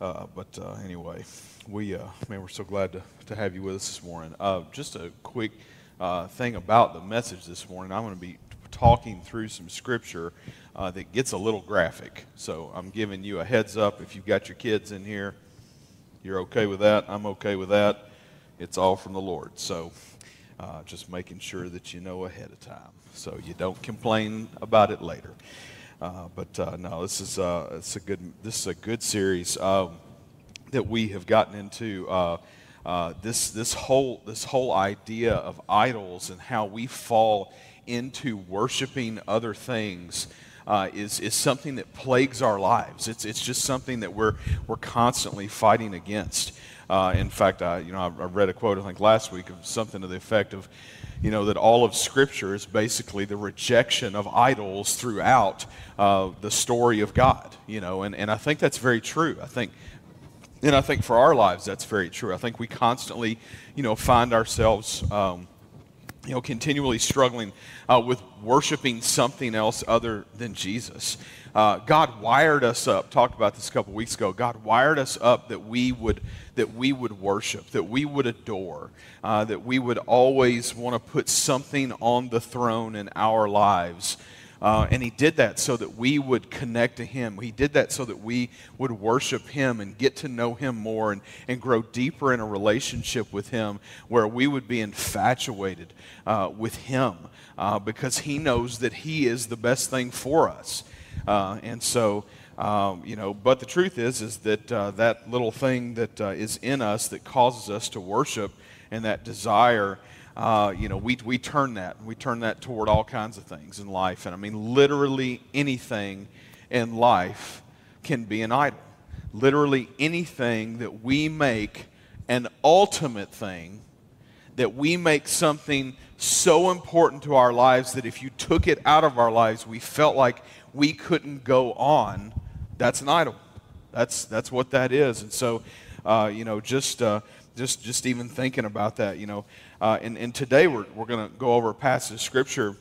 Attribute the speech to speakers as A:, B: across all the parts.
A: Uh, but uh, anyway, we uh, man, we're so glad to, to have you with us this morning. Uh, just a quick uh, thing about the message this morning. I'm going to be talking through some scripture uh, that gets a little graphic. So I'm giving you a heads up. If you've got your kids in here, you're okay with that. I'm okay with that. It's all from the Lord. So just making sure that you know ahead of time, so you don't complain about it later. Uh, but uh, no, this is uh, it's a good this is a good series um, that we have gotten into. Uh, uh, this this whole this whole idea of idols and how we fall into worshiping other things. Uh, is, is something that plagues our lives. It's, it's just something that we're, we're constantly fighting against. in fact, I, you know, I, I read a quote, I think last week, of something to the effect of, you know, that all of Scripture is basically the rejection of idols throughout uh, the story of God, you know, and, and I think that's very true. I think, and I think for our lives, that's very true. I think we constantly, you know, find ourselves, um, you know, continually struggling uh, with worshiping something else other than Jesus. Uh, God wired us up. Talked about this a couple weeks ago. God wired us up that we would that we would worship, that we would adore, uh, that we would always want to put something on the throne in our lives. Uh, and he did that so that we would connect to him. He did that so that we would worship him and get to know him more and, and grow deeper in a relationship with him where we would be infatuated uh, with him uh, because he knows that he is the best thing for us. Uh, and so, um, you know, but the truth is, is that uh, that little thing that uh, is in us that causes us to worship and that desire, uh, you know, we, we turn that. We turn that toward all kinds of things in life. And I mean, literally anything in life can be an idol. Literally anything that we make an ultimate thing, that we make something so important to our lives that if you took it out of our lives, we felt like we couldn't go on, that's an idol. That's, that's what that is. And so, uh, you know, just, uh, just, just even thinking about that, you know. Uh, and, and today we're, we're going to go over a passage of Scripture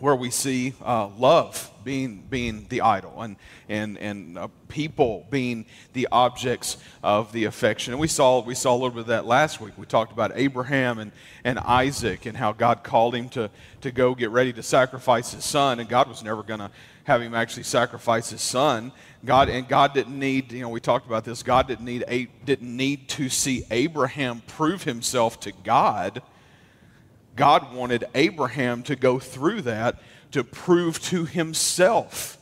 A: where we see uh, love being, being the idol and, and, and uh, people being the objects of the affection. And we saw, we saw a little bit of that last week. We talked about Abraham and, and Isaac and how God called him to, to go get ready to sacrifice his son, and God was never going to have him actually sacrifice his son. God and God didn't need, you know, we talked about this. God didn't need didn't need to see Abraham prove himself to God. God wanted Abraham to go through that to prove to himself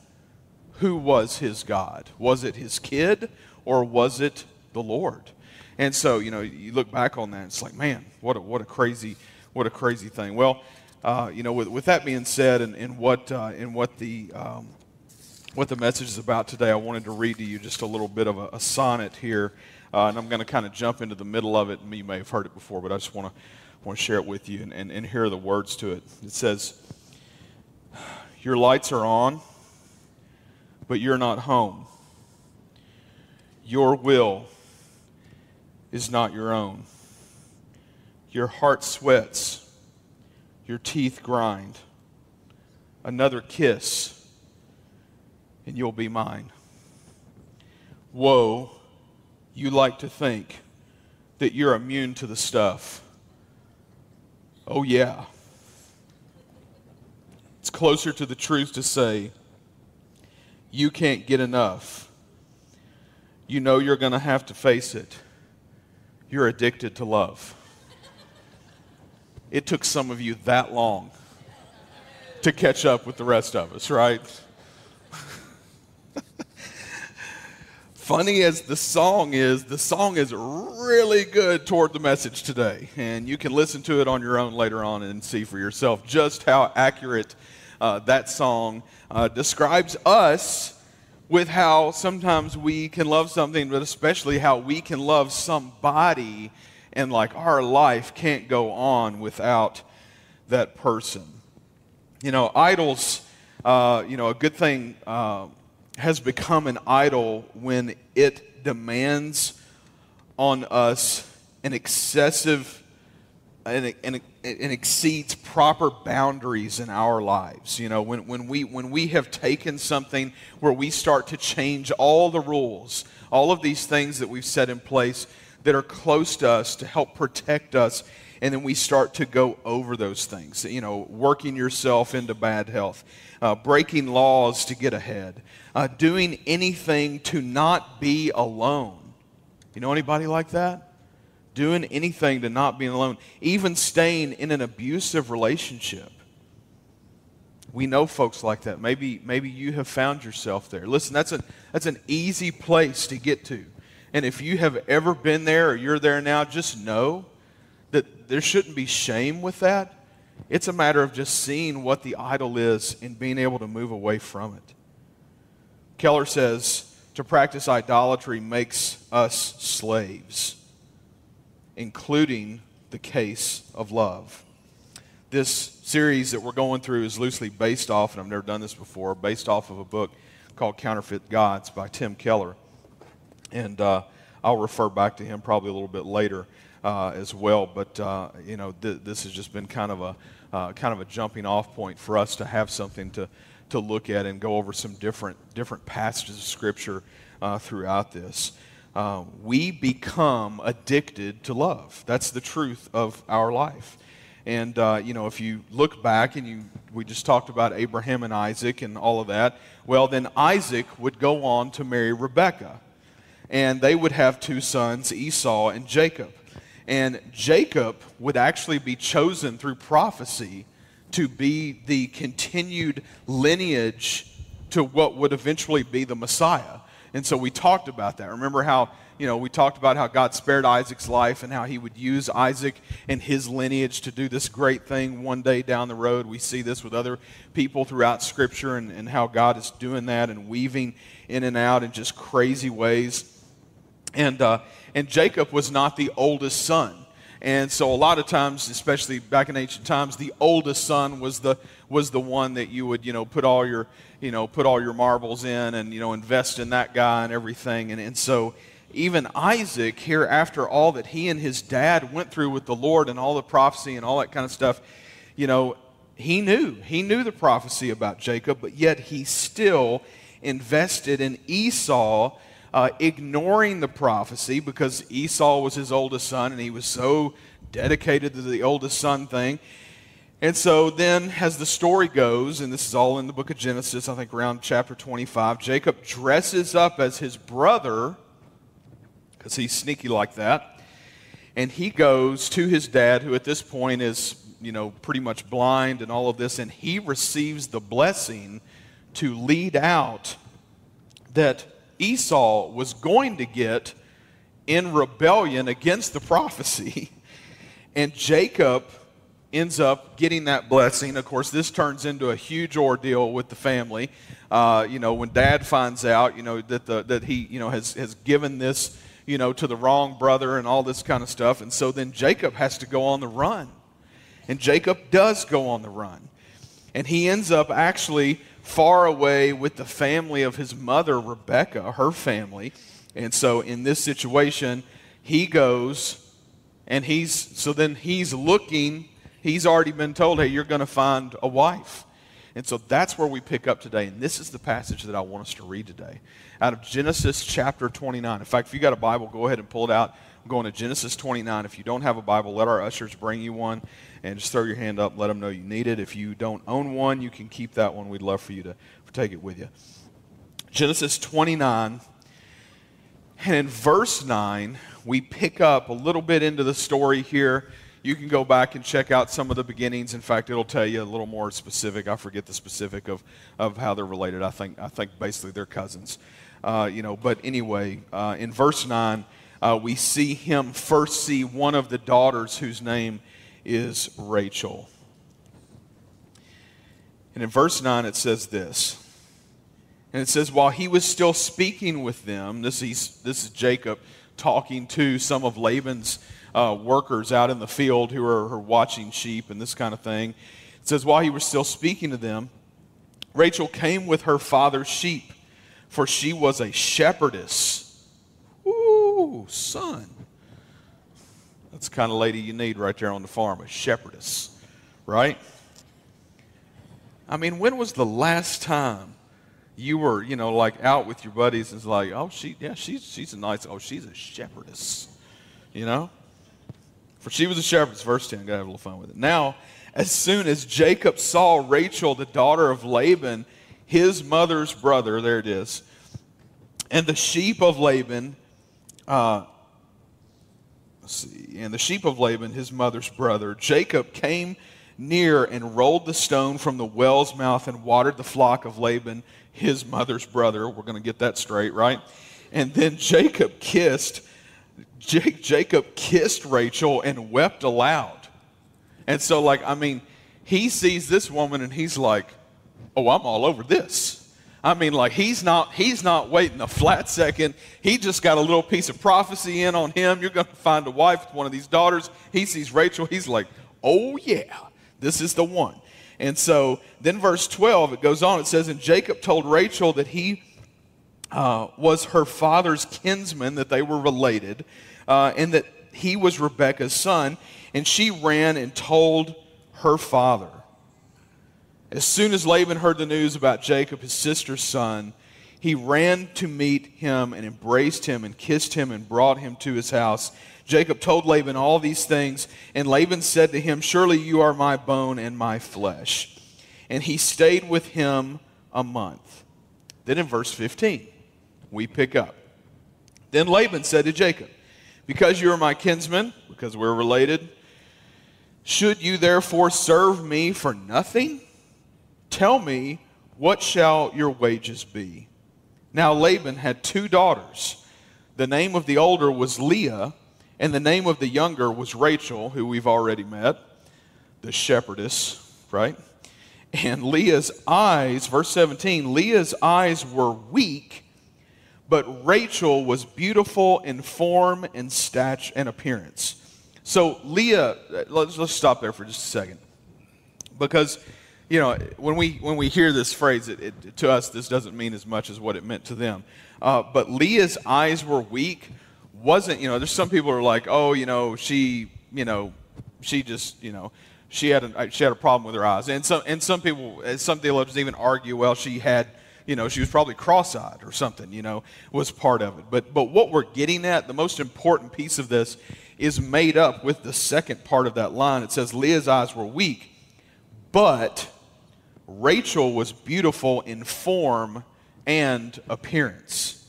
A: who was his God. Was it his kid or was it the Lord? And so, you know, you look back on that, it's like, man, what a, what a crazy, what a crazy thing. Well, uh, you know, with, with that being said, and, and what uh, and what the um, what the message is about today, I wanted to read to you just a little bit of a, a sonnet here, uh, and I'm going to kind of jump into the middle of it. And you may have heard it before, but I just want to want to share it with you, and, and, and here are the words to it. It says, "Your lights are on, but you're not home. Your will is not your own. Your heart sweats." your teeth grind. Another kiss, and you'll be mine. Whoa, you like to think that you're immune to the stuff. Oh, yeah. It's closer to the truth to say, you can't get enough. You know you're going to have to face it. You're addicted to love. It took some of you that long to catch up with the rest of us, right? Funny as the song is, the song is really good toward the message today. And you can listen to it on your own later on and see for yourself just how accurate uh, that song uh, describes us with how sometimes we can love something, but especially how we can love somebody and like our life can't go on without that person. You know, idols, uh, you know, a good thing uh, has become an idol when it demands on us an excessive, an, an and exceeds proper boundaries in our lives. You know, when, when, we, when we have taken something where we start to change all the rules, all of these things that we've set in place that are close to us to help protect us, and then we start to go over those things. You know, working yourself into bad health, uh, breaking laws to get ahead, uh, doing anything to not be alone. You know anybody like that? doing anything to not being alone, even staying in an abusive relationship. We know folks like that. Maybe, maybe you have found yourself there. Listen, that's, a, that's an easy place to get to. And if you have ever been there or you're there now, just know there shouldn't be shame with that. It's a matter of just seeing what the idol is and being able to move away from it. Keller says to practice idolatry makes us slaves including the case of love. This series that we're going through is loosely based off, and I've never done this before, based off of a book called Counterfeit Gods by Tim Keller. And uh, I'll refer back to him probably a little bit later uh, as well. But, uh, you know, th- this has just been kind of a, uh, kind of a jumping off point for us to have something to, to look at and go over some different, different passages of Scripture uh, throughout this uh, we become addicted to love. That's the truth of our life. And, uh, you know, if you look back and you, we just talked about Abraham and Isaac and all of that, well, then Isaac would go on to marry Rebekah. And they would have two sons, Esau and Jacob. And Jacob would actually be chosen through prophecy to be the continued lineage to what would eventually be the Messiah. And so we talked about that. Remember how, you know, we talked about how God spared Isaac's life and how he would use Isaac and his lineage to do this great thing one day down the road. We see this with other people throughout Scripture and, and how God is doing that and weaving in and out in just crazy ways. And, uh, and Jacob was not the oldest son. And so a lot of times, especially back in ancient times, the oldest son was the was the one that you would, you know, put all your, you know, put all your marbles in and, you know, invest in that guy and everything. And, and so even Isaac here after all that he and his dad went through with the Lord and all the prophecy and all that kind of stuff, you know, he knew. He knew the prophecy about Jacob, but yet he still invested in Esau uh, ignoring the prophecy because Esau was his oldest son and he was so dedicated to the oldest son thing. And so then, as the story goes, and this is all in the book of Genesis, I think around chapter 25, Jacob dresses up as his brother because he's sneaky like that. And he goes to his dad, who at this point is, you know, pretty much blind and all of this, and he receives the blessing to lead out that Esau was going to get in rebellion against the prophecy. And Jacob ends up getting that blessing. Of course, this turns into a huge ordeal with the family. Uh, you know, when dad finds out, you know, that, the, that he, you know, has, has given this, you know, to the wrong brother and all this kind of stuff. And so then Jacob has to go on the run. And Jacob does go on the run. And he ends up actually far away with the family of his mother, Rebecca, her family. And so in this situation, he goes and he's, so then he's looking, he's already been told, hey, you're going to find a wife. And so that's where we pick up today. And this is the passage that I want us to read today out of Genesis chapter 29. In fact, if you got a Bible, go ahead and pull it out. Going to Genesis 29. If you don't have a Bible, let our ushers bring you one and just throw your hand up, let them know you need it. If you don't own one, you can keep that one. We'd love for you to take it with you. Genesis 29. And in verse 9, we pick up a little bit into the story here. You can go back and check out some of the beginnings. In fact, it'll tell you a little more specific. I forget the specific of, of how they're related. I think, I think basically they're cousins. Uh, you know, but anyway, uh, in verse 9, uh, we see him first see one of the daughters whose name is Rachel. And in verse 9, it says this. And it says, While he was still speaking with them, this is, this is Jacob talking to some of Laban's uh, workers out in the field who are, are watching sheep and this kind of thing. It says, While he was still speaking to them, Rachel came with her father's sheep, for she was a shepherdess. Son. That's the kind of lady you need right there on the farm, a shepherdess, right? I mean, when was the last time you were, you know, like out with your buddies and it's like, oh, she, yeah, she's, she's a nice, oh, she's a shepherdess, you know? For she was a shepherdess, verse 10, gotta have a little fun with it. Now, as soon as Jacob saw Rachel, the daughter of Laban, his mother's brother, there it is, and the sheep of Laban, uh, see, and the sheep of Laban, his mother's brother, Jacob came near and rolled the stone from the well's mouth and watered the flock of Laban, his mother's brother. We're going to get that straight, right? And then Jacob kissed, Jacob kissed Rachel and wept aloud. And so, like, I mean, he sees this woman and he's like, oh, I'm all over this. I mean, like he's not he's not waiting a flat second. He just got a little piece of prophecy in on him. You're going to find a wife with one of these daughters. He sees Rachel. He's like, oh yeah, this is the one. And so then, verse 12, it goes on. It says, And Jacob told Rachel that he uh, was her father's kinsman, that they were related, uh, and that he was Rebekah's son. And she ran and told her father. As soon as Laban heard the news about Jacob, his sister's son, he ran to meet him and embraced him and kissed him and brought him to his house. Jacob told Laban all these things, and Laban said to him, Surely you are my bone and my flesh. And he stayed with him a month. Then in verse 15, we pick up. Then Laban said to Jacob, Because you are my kinsman, because we're related, should you therefore serve me for nothing? Tell me, what shall your wages be? Now Laban had two daughters. The name of the older was Leah and the name of the younger was Rachel, who we've already met, the shepherdess, right? And Leah's eyes, verse 17, Leah's eyes were weak, but Rachel was beautiful in form and stature and appearance. So Leah, uh, let's, let's stop there for just a second. Because, you know, when we, when we hear this phrase, it, it, to us, this doesn't mean as much as what it meant to them. Uh, but Leah's eyes were weak wasn't, you know, there's some people are like, oh, you know, she, you know, she just, you know, she had a, she had a problem with her eyes. And some, and some people, some theologians even argue, well, she had, you know, she was probably cross-eyed or something, you know, was part of it. But, but what we're getting at, the most important piece of this is made up with the second part of that line. It says, Leah's eyes were weak, but Rachel was beautiful in form and appearance.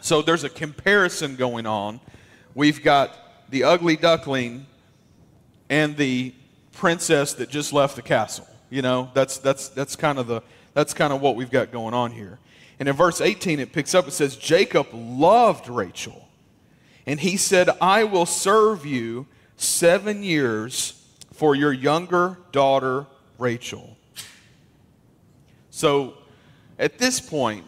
A: So there's a comparison going on. We've got the ugly duckling and the princess that just left the castle. You know, that's that's that's kind of the that's kind of what we've got going on here. And in verse 18 it picks up it says Jacob loved Rachel. And he said, "I will serve you 7 years for your younger daughter Rachel." So at this point,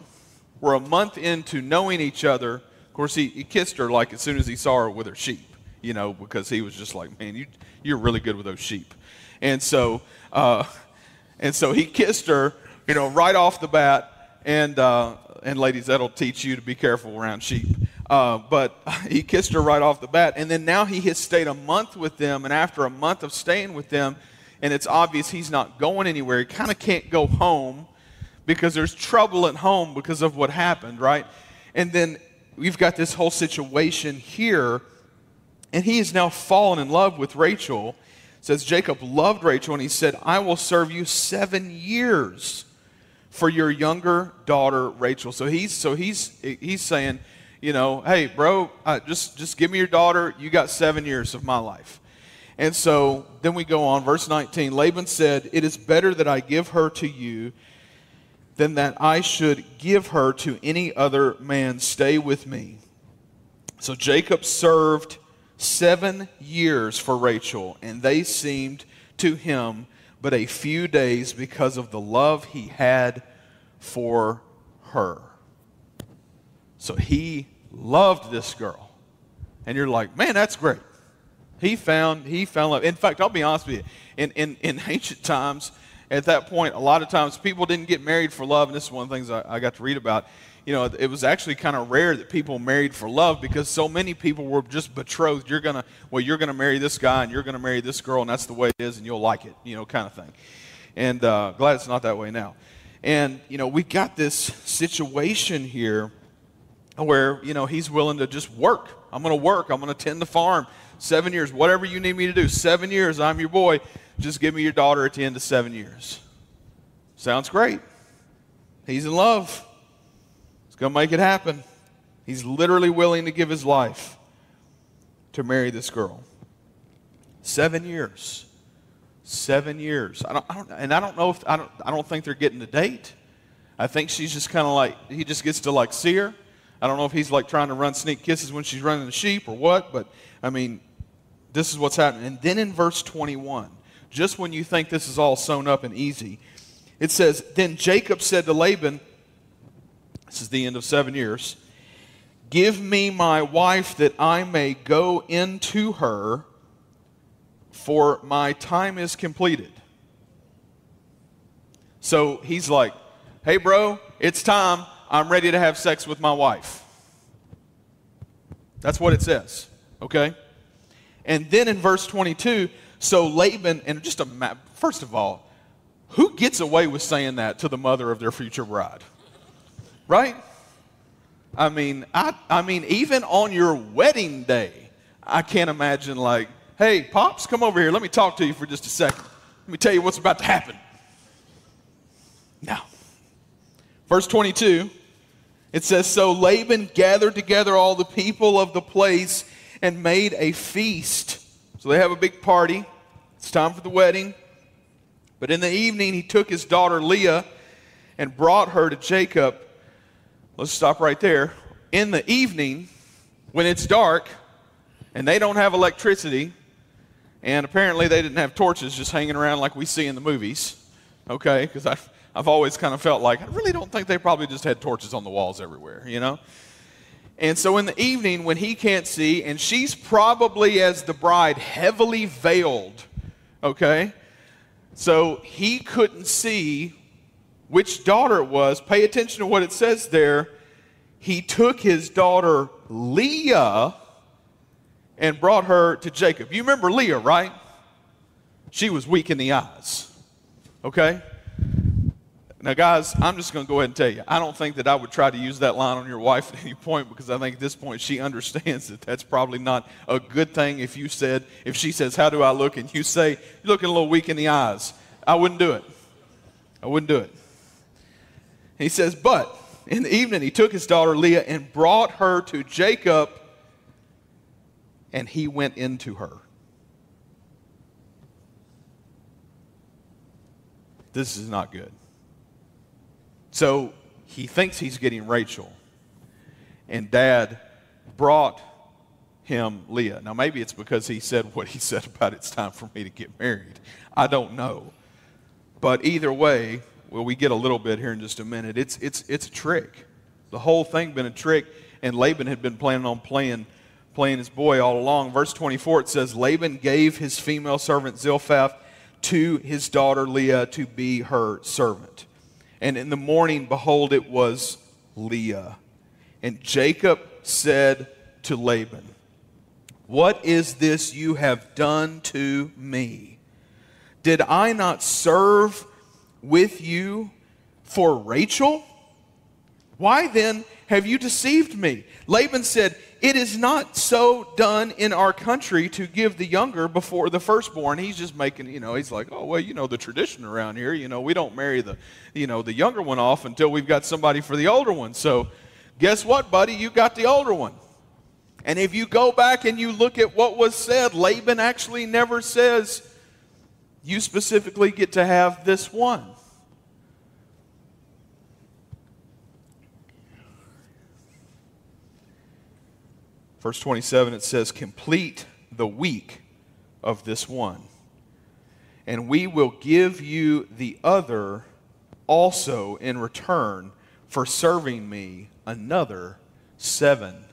A: we're a month into knowing each other. Of course, he, he kissed her like as soon as he saw her with her sheep, you know, because he was just like, man, you, you're really good with those sheep. And so, uh, and so he kissed her, you know, right off the bat. And, uh, and ladies, that'll teach you to be careful around sheep. Uh, but he kissed her right off the bat. And then now he has stayed a month with them. And after a month of staying with them, and it's obvious he's not going anywhere, he kind of can't go home because there's trouble at home because of what happened, right? And then we've got this whole situation here, and he is now fallen in love with Rachel. It says Jacob loved Rachel, and he said, I will serve you seven years for your younger daughter Rachel. So he's so he's he's saying, you know, hey, bro, uh, just just give me your daughter. You got seven years of my life. And so then we go on, verse 19. Laban said, It is better that I give her to you than that I should give her to any other man. Stay with me. So Jacob served seven years for Rachel, and they seemed to him but a few days because of the love he had for her. So he loved this girl. And you're like, man, that's great. He found, he found love. In fact, I'll be honest with you. In, in, in ancient times, at that point, a lot of times people didn't get married for love, and this is one of the things I, I got to read about. you know, it was actually kind of rare that people married for love because so many people were just betrothed. You're to, well, you're to marry this guy and you're to marry this girl and that's the way it is and you'll like it, you know, kind of thing. And uh, glad it's not that way now. And, you know, we got this situation here where, you know, he's willing to just work. I'm going to work. I'm going to tend the farm. Seven years, whatever you need me to do. Seven years, I'm your boy. Just give me your daughter at the end of seven years. Sounds great. He's in love. He's going to make it happen. He's literally willing to give his life to marry this girl. Seven years. Seven years. I don't, I don't, and I don't know if I don't, I don't think they're getting a date. I think she's just kind of like he just gets to like see her. I don't know if he's like trying to run sneak kisses when she's running the sheep or what, but I mean, this is what's happening. And then in verse 21, just when you think this is all sewn up and easy, it says, Then Jacob said to Laban, This is the end of seven years, Give me my wife that I may go into her for my time is completed. So he's like, hey, bro, it's time. I'm ready to have sex with my wife. That's what it says, okay? And then in verse 22, so Laban, and just a first of all, who gets away with saying that to the mother of their future bride? Right? I mean, I, I mean, even on your wedding day, I can't imagine like, Hey, Pops, come over here. Let me talk to you for just a second. Let me tell you what's about to happen. Now, verse 22, it says So Laban gathered together all the people of the place and made a feast. So they have a big party. It's time for the wedding. But in the evening, he took his daughter Leah and brought her to Jacob. Let's stop right there. In the evening, when it's dark and they don't have electricity, and apparently they didn't have torches just hanging around like we see in the movies, okay? Because I've, I've always kind of felt like, I really don't think they probably just had torches on the walls everywhere, you know? And so in the evening, when he can't see, and she's probably, as the bride, heavily veiled, okay? So he couldn't see which daughter it was. Pay attention to what it says there. He took his daughter Leah and brought her to Jacob. You remember Leah, right? She was weak in the eyes. Okay? Now, guys, I'm just going to go ahead and tell you, I don't think that I would try to use that line on your wife at any point because I think at this point she understands that that's probably not a good thing if you said, if she says, How do I look? and you say, You're looking a little weak in the eyes. I wouldn't do it. I wouldn't do it. He says, But in the evening he took his daughter Leah and brought her to Jacob and he went into her. This is not good. So he thinks he's getting Rachel, and dad brought him Leah. Now, maybe it's because he said what he said about it's time for me to get married. I don't know. But either way, well, we get a little bit here in just a minute. It's, it's, it's a trick. The whole thing been a trick, and Laban had been planning on playing playing his boy all along. Verse 24, it says, Laban gave his female servant Zilpah to his daughter Leah to be her servant. And in the morning, behold, it was Leah. And Jacob said to Laban, What is this you have done to me? Did I not serve with you for Rachel? Why then have you deceived me? Laban said, It is not so done in our country to give the younger before the firstborn. He's just making, you know, he's like, Oh, well, you know, the tradition around here, you know, we don't marry the, you know, the younger one off until we've got somebody for the older one. So guess what, buddy? You got the older one. And if you go back and you look at what was said, Laban actually never says, You specifically get to have this one. Verse 27, it says, Complete the week of this one, and we will give you the other also in return for serving me another seven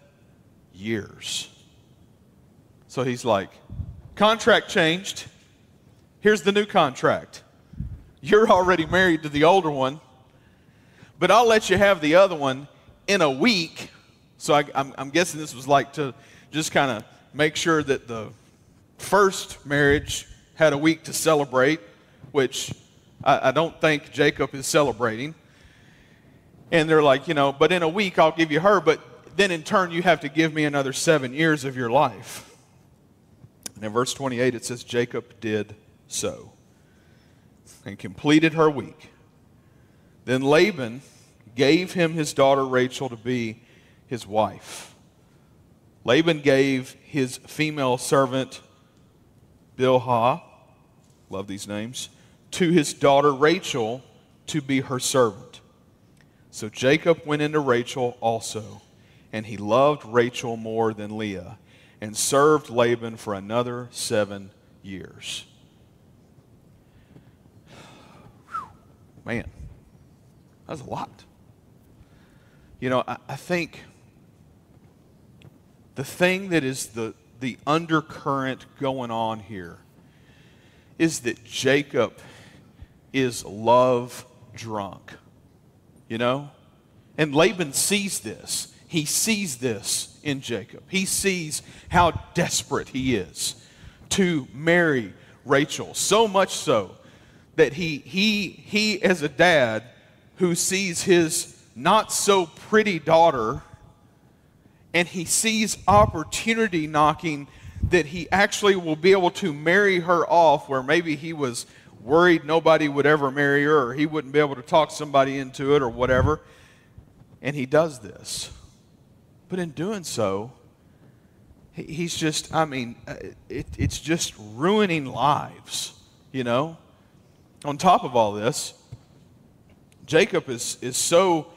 A: years. So he's like, Contract changed. Here's the new contract. You're already married to the older one, but I'll let you have the other one in a week, so I, I'm, I'm guessing this was like to just kind of make sure that the first marriage had a week to celebrate, which I, I don't think Jacob is celebrating. And they're like, you know, but in a week I'll give you her, but then in turn you have to give me another seven years of your life. And in verse 28 it says, Jacob did so and completed her week. Then Laban gave him his daughter Rachel to be his wife. Laban gave his female servant Bilhah, love these names, to his daughter Rachel to be her servant. So Jacob went into Rachel also, and he loved Rachel more than Leah, and served Laban for another seven years. Man, that's a lot. You know, I, I think the thing that is the, the undercurrent going on here is that Jacob is love drunk. You know? And Laban sees this. He sees this in Jacob. He sees how desperate he is to marry Rachel. So much so that he, he, he as a dad who sees his not so pretty daughter and he sees opportunity knocking that he actually will be able to marry her off where maybe he was worried nobody would ever marry her or he wouldn't be able to talk somebody into it or whatever. And he does this. But in doing so, he's just, I mean, uh, it, it's just ruining lives, you know? on top of all this, Jacob is, is so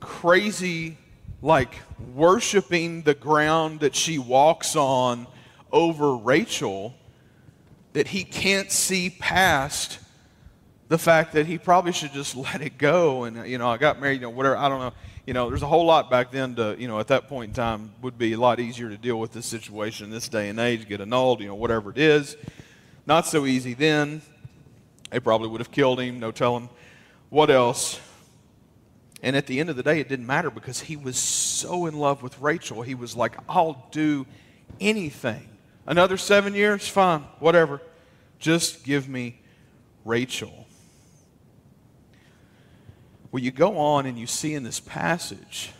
A: crazy, like worshiping the ground that she walks on over Rachel, that he can't see past the fact that he probably should just let it go. And, you know, I got married, you know, whatever, I don't know. You know, there's a whole lot back then to, you know, at that point in time would be a lot easier to deal with this situation in this day and age, get annulled, you know, whatever it is. Not so easy then. They probably would have killed him, no telling what else. And at the end of the day, it didn't matter because he was so in love with Rachel. He was like, I'll do anything. Another seven years? Fine, whatever. Just give me Rachel. Well, you go on and you see in this passage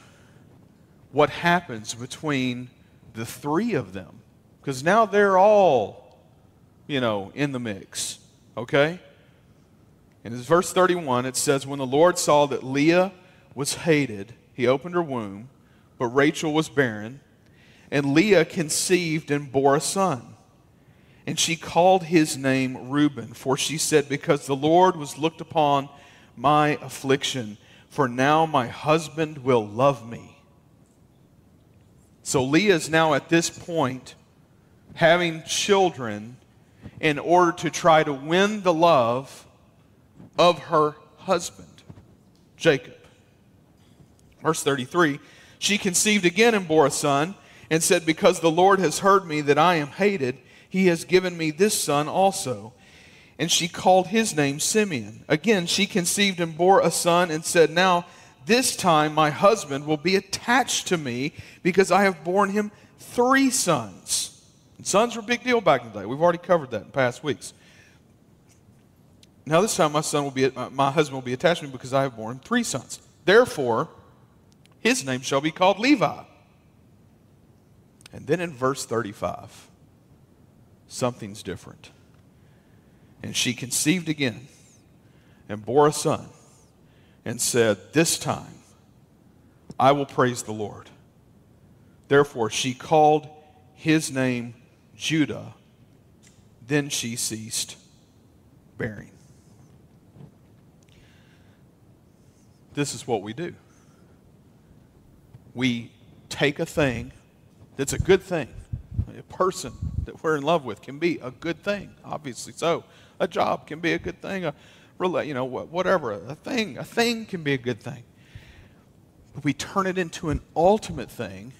A: what happens between the three of them. Because now they're all, you know, in the mix. Okay? And in verse 31, it says, When the Lord saw that Leah was hated, he opened her womb, but Rachel was barren. And Leah conceived and bore a son. And she called his name Reuben, for she said, Because the Lord was looked upon my affliction, for now my husband will love me. So Leah is now at this point having children in order to try to win the love of her husband, Jacob. Verse 33 She conceived again and bore a son, and said, Because the Lord has heard me that I am hated, he has given me this son also. And she called his name Simeon. Again, she conceived and bore a son, and said, Now this time my husband will be attached to me, because I have borne him three sons. And sons were a big deal back in the day. We've already covered that in past weeks. Now this time my son will be uh, my husband will be attached to me because I have borne three sons. Therefore, his name shall be called Levi. And then in verse 35, something's different. And she conceived again and bore a son and said, This time I will praise the Lord. Therefore, she called his name Judah. Then she ceased bearing. this is what we do. We take a thing that's a good thing. A person that we're in love with can be a good thing, obviously. So, a job can be a good thing. A you know, whatever. A thing, a thing can be a good thing. But we turn it into an ultimate thing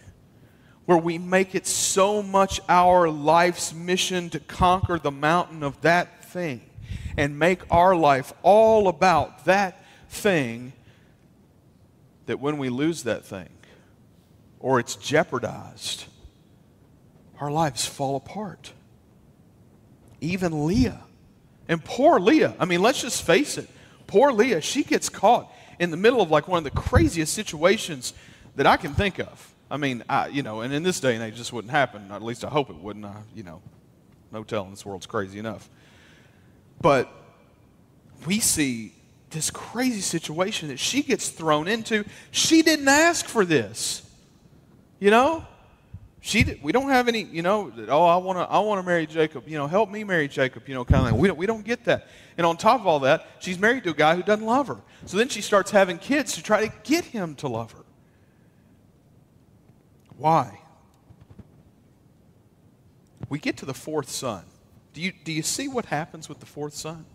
A: where we make it so much our life's mission to conquer the mountain of that thing and make our life all about that thing that when we lose that thing or it's jeopardized, our lives fall apart. Even Leah. And poor Leah, I mean, let's just face it. Poor Leah, she gets caught in the middle of like one of the craziest situations that I can think of. I mean, I, you know, and in this day and age, this wouldn't happen. At least I hope it wouldn't. I, you know, no telling this world's crazy enough. But we see this crazy situation that she gets thrown into. She didn't ask for this. You know? She we don't have any, you know, oh, I want to I want to marry Jacob. You know, help me marry Jacob, you know, kind of thing. We don't, we don't get that. And on top of all that, she's married to a guy who doesn't love her. So then she starts having kids to try to get him to love her. Why? We get to the fourth son. Do you, do you see what happens with the fourth son?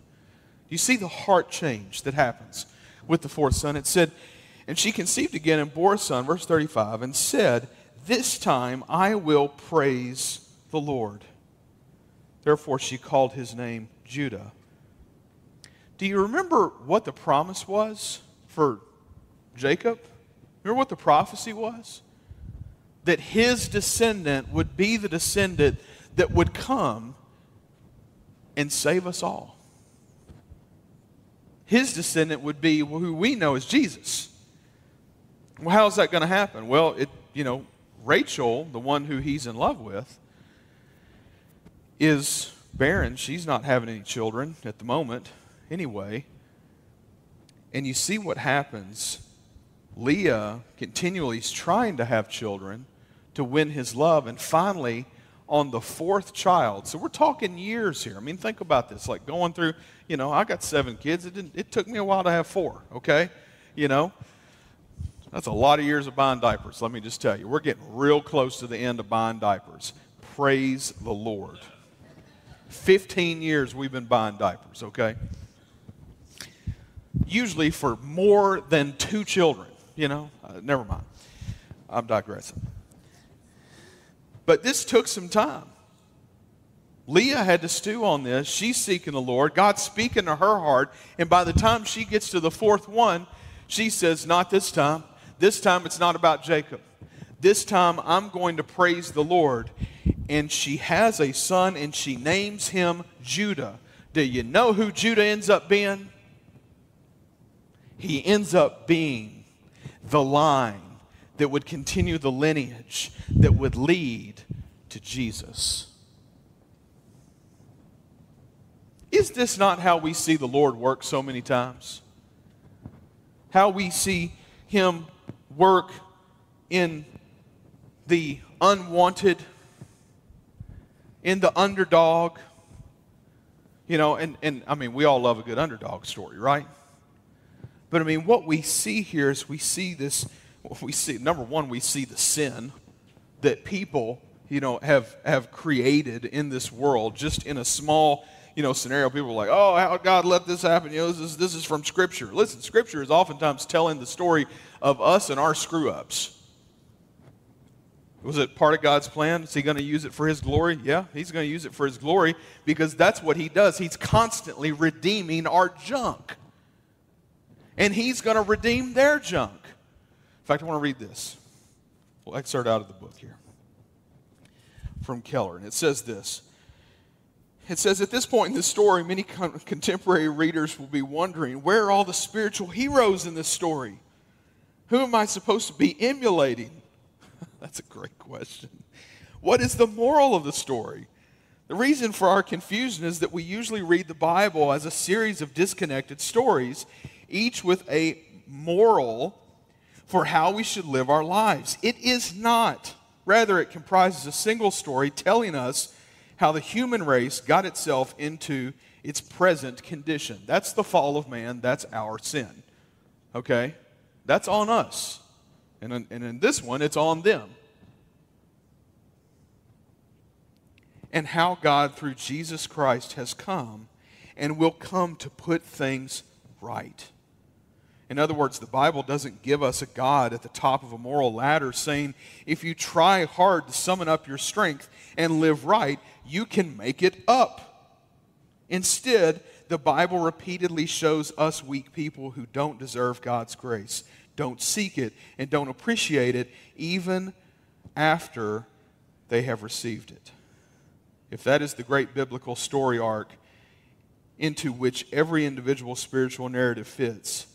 A: Do you see the heart change that happens with the fourth son? It said, And she conceived again and bore a son, verse 35, and said, This time I will praise the Lord. Therefore she called his name Judah. Do you remember what the promise was for Jacob? Remember what the prophecy was? That his descendant would be the descendant that would come and save us all. His descendant would be who we know as Jesus. Well, how is that going to happen? Well, it, you know, Rachel, the one who he's in love with, is barren. She's not having any children at the moment, anyway. And you see what happens. Leah continually is trying to have children to win his love, and finally, on the fourth child. So we're talking years here. I mean, think about this. Like going through, you know, I got seven kids. It, didn't, it took me a while to have four, okay? You know, that's a lot of years of buying diapers, let me just tell you. We're getting real close to the end of buying diapers. Praise the Lord. 15 years we've been buying diapers, okay? Usually for more than two children, you know? Uh, never mind. I'm digressing. But this took some time. Leah had to stew on this. She's seeking the Lord. God's speaking to her heart. And by the time she gets to the fourth one, she says, Not this time. This time it's not about Jacob. This time I'm going to praise the Lord. And she has a son and she names him Judah. Do you know who Judah ends up being? He ends up being the line that would continue the lineage that would lead to Jesus. Is this not how we see the Lord work so many times? How we see Him work in the unwanted, in the underdog. You know, and, and I mean, we all love a good underdog story, right? But I mean, what we see here is we see this we see number one we see the sin that people you know have have created in this world just in a small you know scenario people are like oh how god let this happen? You know this is, this is from scripture. Listen scripture is oftentimes telling the story of us and our screw ups was it part of god's plan? Is he going to use it for his glory? Yeah he's going to use it for his glory because that's what he does. He's constantly redeeming our junk. And he's going to redeem their junk. In fact, I want to read this. We'll excerpt out of the book here from Keller. And it says this It says, At this point in the story, many contemporary readers will be wondering where are all the spiritual heroes in this story? Who am I supposed to be emulating? That's a great question. What is the moral of the story? The reason for our confusion is that we usually read the Bible as a series of disconnected stories, each with a moral for how we should live our lives. It is not. Rather, it comprises a single story telling us how the human race got itself into its present condition. That's the fall of man, that's our sin. Okay? That's on us. And in, and in this one, it's on them. And how God, through Jesus Christ, has come and will come to put things right. In other words, the Bible doesn't give us a God at the top of a moral ladder saying, if you try hard to summon up your strength and live right, you can make it up. Instead, the Bible repeatedly shows us weak people who don't deserve God's grace don't seek it, and don't appreciate it even after they have received it. If that is the great biblical story arc into which every individual spiritual narrative fits,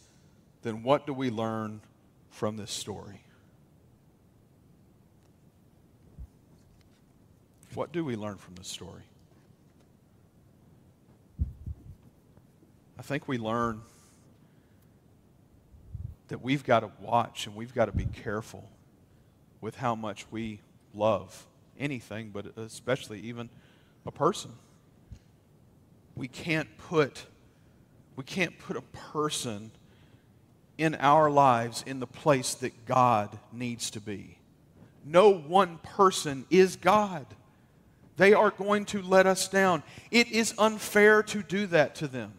A: then what do we learn from this story? What do we learn from this story? I think we learn that we've got to watch and we've got to be careful with how much we love anything, but especially even a person. We can't put we can't put a person in our lives in the place that God needs to be. No one person is God. They are going to let us down. It is unfair to do that to them.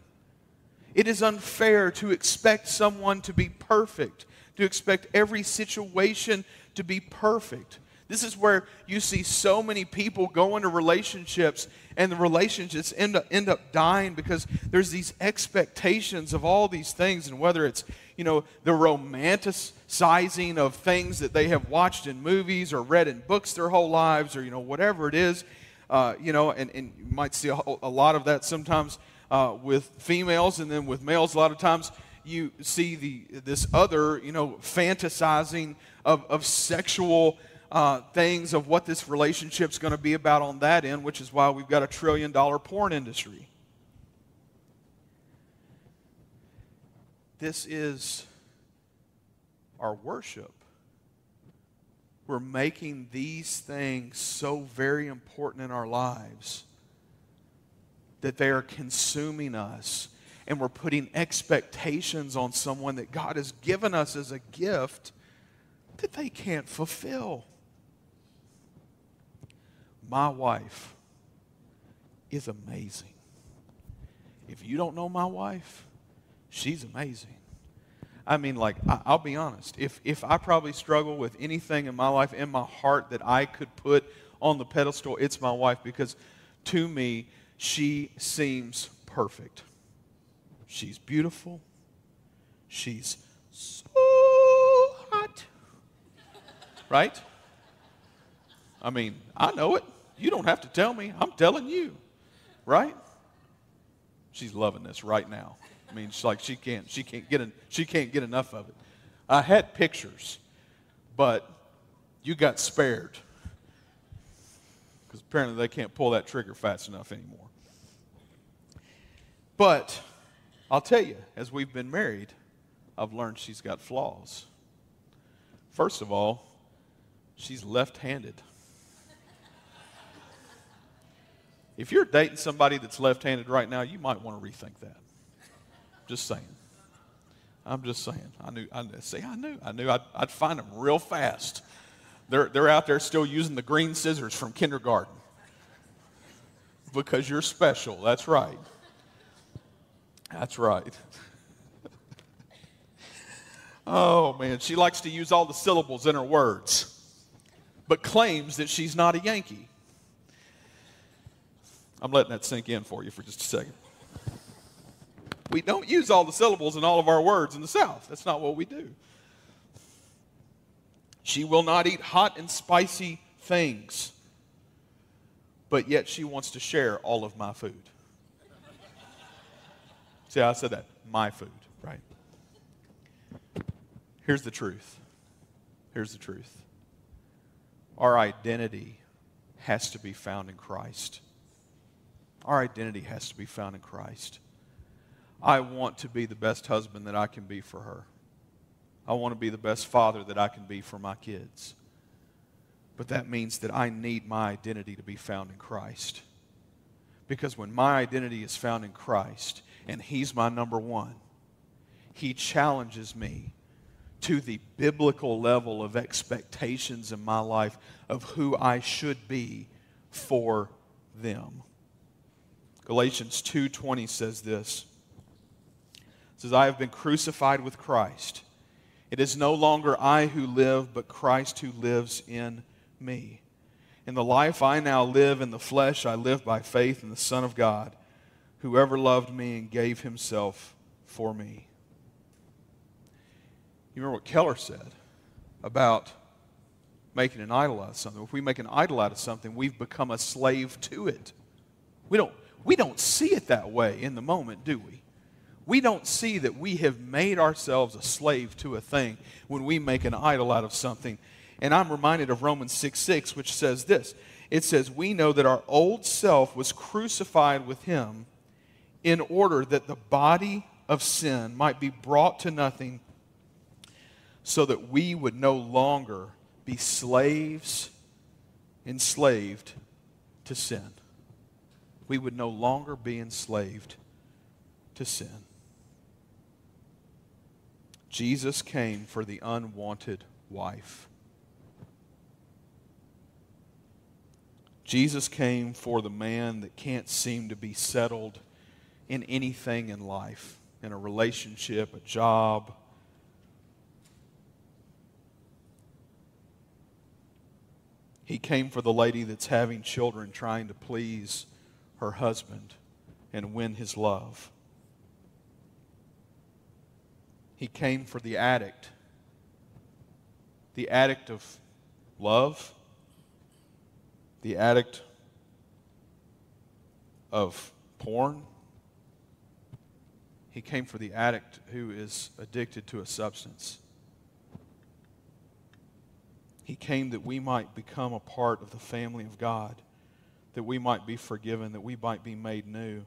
A: It is unfair to expect someone to be perfect, to expect every situation to be perfect. This is where you see so many people go into relationships and the relationships end up, end up dying because there's these expectations of all these things and whether it's you know the romanticizing of things that they have watched in movies or read in books their whole lives or you know whatever it is uh, you know and, and you might see a, a lot of that sometimes uh, with females and then with males a lot of times you see the this other you know fantasizing of, of sexual uh, things of what this relationship's going to be about on that end, which is why we've got a trillion dollar porn industry. This is our worship. We're making these things so very important in our lives that they are consuming us and we're putting expectations on someone that God has given us as a gift that they can't fulfill. My wife is amazing. If you don't know my wife, she's amazing. I mean, like, I, will be honest. If, if I probably struggle with anything in my life, in my heart, that I could put on the pedestal, it's my wife because to me, she seems perfect. She's beautiful. She's so hot. Right? I mean, I know it. You don't have to tell me. I'm telling you. Right? She's loving this right now. I mean, she's like she can't she can't get en- she can't get enough of it. I had pictures, but you got spared because apparently they can't pull that trigger fast enough anymore. But I'll tell you, as we've been married, I've learned she's got flaws. First of all, she's left-handed. If you're dating somebody that's left handed right now, you might want to rethink that. Just saying. I'm just saying. I knew, I, see, I knew, I knew I'd, I'd find them real fast. They're, they're out there still using the green scissors from kindergarten because you're special. That's right. That's right. oh, man. She likes to use all the syllables in her words, but claims that she's not a Yankee. I'm letting that sink in for you for just a second. We don't use all the syllables in all of our words in the South. That's not what we do. She will not eat hot and spicy things, but yet she wants to share all of my food. See, I said that. My food, right? Here's the truth. Here's the truth. Our identity has to be found in Christ. Our identity has to be found in Christ. I want to be the best husband that I can be for her. I want to be the best father that I can be for my kids. But that means that I need my identity to be found in Christ. Because when my identity is found in Christ and He's my number one, He challenges me to the biblical level of expectations in my life of who I should be for them. Galatians 2:20 says this. Says I have been crucified with Christ. It is no longer I who live, but Christ who lives in me. In the life I now live in the flesh, I live by faith in the Son of God, who ever loved me and gave himself for me. You remember what Keller said about making an idol out of something. If we make an idol out of something, we've become a slave to it. We don't, we don't see it that way in the moment, do we? We don't see that we have made ourselves a slave to a thing when we make an idol out of something. And I'm reminded of Romans 6 6, which says this it says, We know that our old self was crucified with him in order that the body of sin might be brought to nothing, so that we would no longer be slaves, enslaved to sin. We would no longer be enslaved to sin. Jesus came for the unwanted wife. Jesus came for the man that can't seem to be settled in anything in life, in a relationship, a job, He came for the lady that's having children, trying to please her husband and win his love. He came for the addict, the addict of love, the addict of porn. He came for the addict who is addicted to a substance. He came that we might become a part of the family of God, that we might be forgiven, that we might be made new,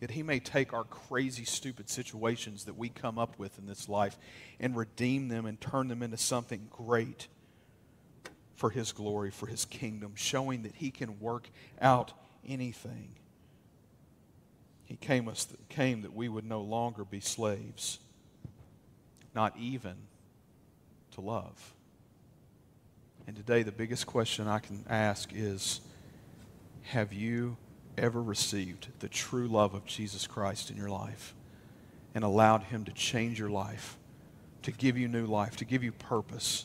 A: that He may take our crazy, stupid situations that we come up with in this life and redeem them and turn them into something great for His glory, for His kingdom, showing that He can work out anything. He came, us, came that we would no longer be slaves, not even to love. And today, the biggest question I can ask is Have you ever received the true love of Jesus Christ in your life and allowed Him to change your life, to give you new life, to give you purpose?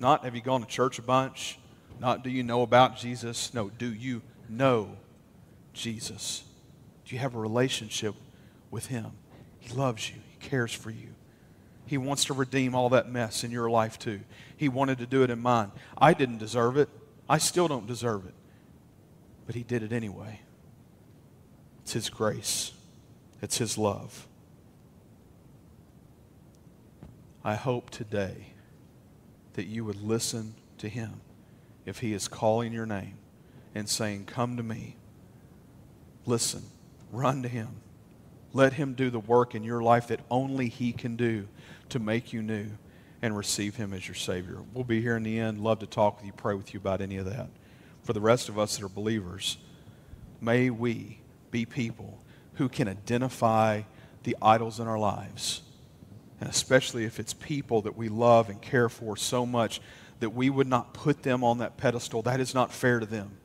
A: Not have you gone to church a bunch? Not do you know about Jesus? No, do you know Jesus? Do you have a relationship with Him? He loves you, He cares for you. He wants to redeem all that mess in your life too. He wanted to do it in mine. I didn't deserve it. I still don't deserve it. But He did it anyway. It's His grace, it's His love. I hope today that you would listen to Him if He is calling your name and saying, Come to me. Listen, run to Him. Let Him do the work in your life that only He can do to make you new and receive Him as your Savior. We'll be here in the end. Love to talk with you, pray with you about any of that. For the rest of us that are believers, may we be people who can identify the idols in our lives. And especially if it's people that we love and care for so much that we would not put them on that pedestal. That is not fair to them.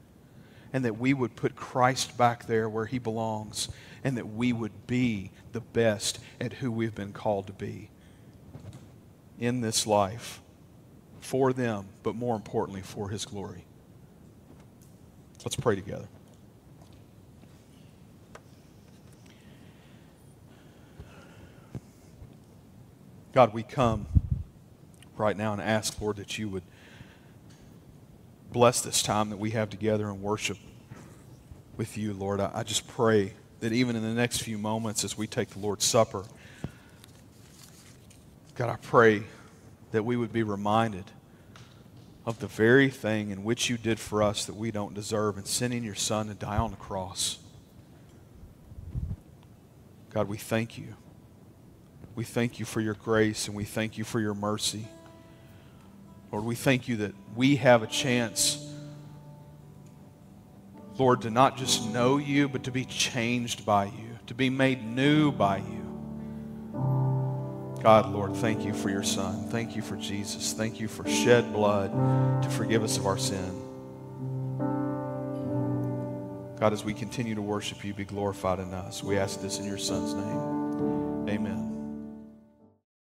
A: And that we would put Christ back there where he belongs. And that we would be the best at who we've been called to be in this life for them, but more importantly, for His glory. Let's pray together. God, we come right now and ask, Lord, that you would bless this time that we have together and worship with you, Lord. I, I just pray that even in the next few moments as we take the Lord's Supper, God, I pray that we would be reminded of the very thing in which you did for us that we don't deserve in sending your Son to die on the cross. God, we thank you. We thank you for your grace and we thank you for your mercy. Lord, we thank you that we have a chance, Lord, to not just know you, but to be changed by you, to be made new by you. God, Lord, thank you for your Son. Thank you for Jesus. Thank you for shed blood to forgive us of our sin. God, as we continue to worship you, be glorified in us. We ask this in your Son's name. Amen.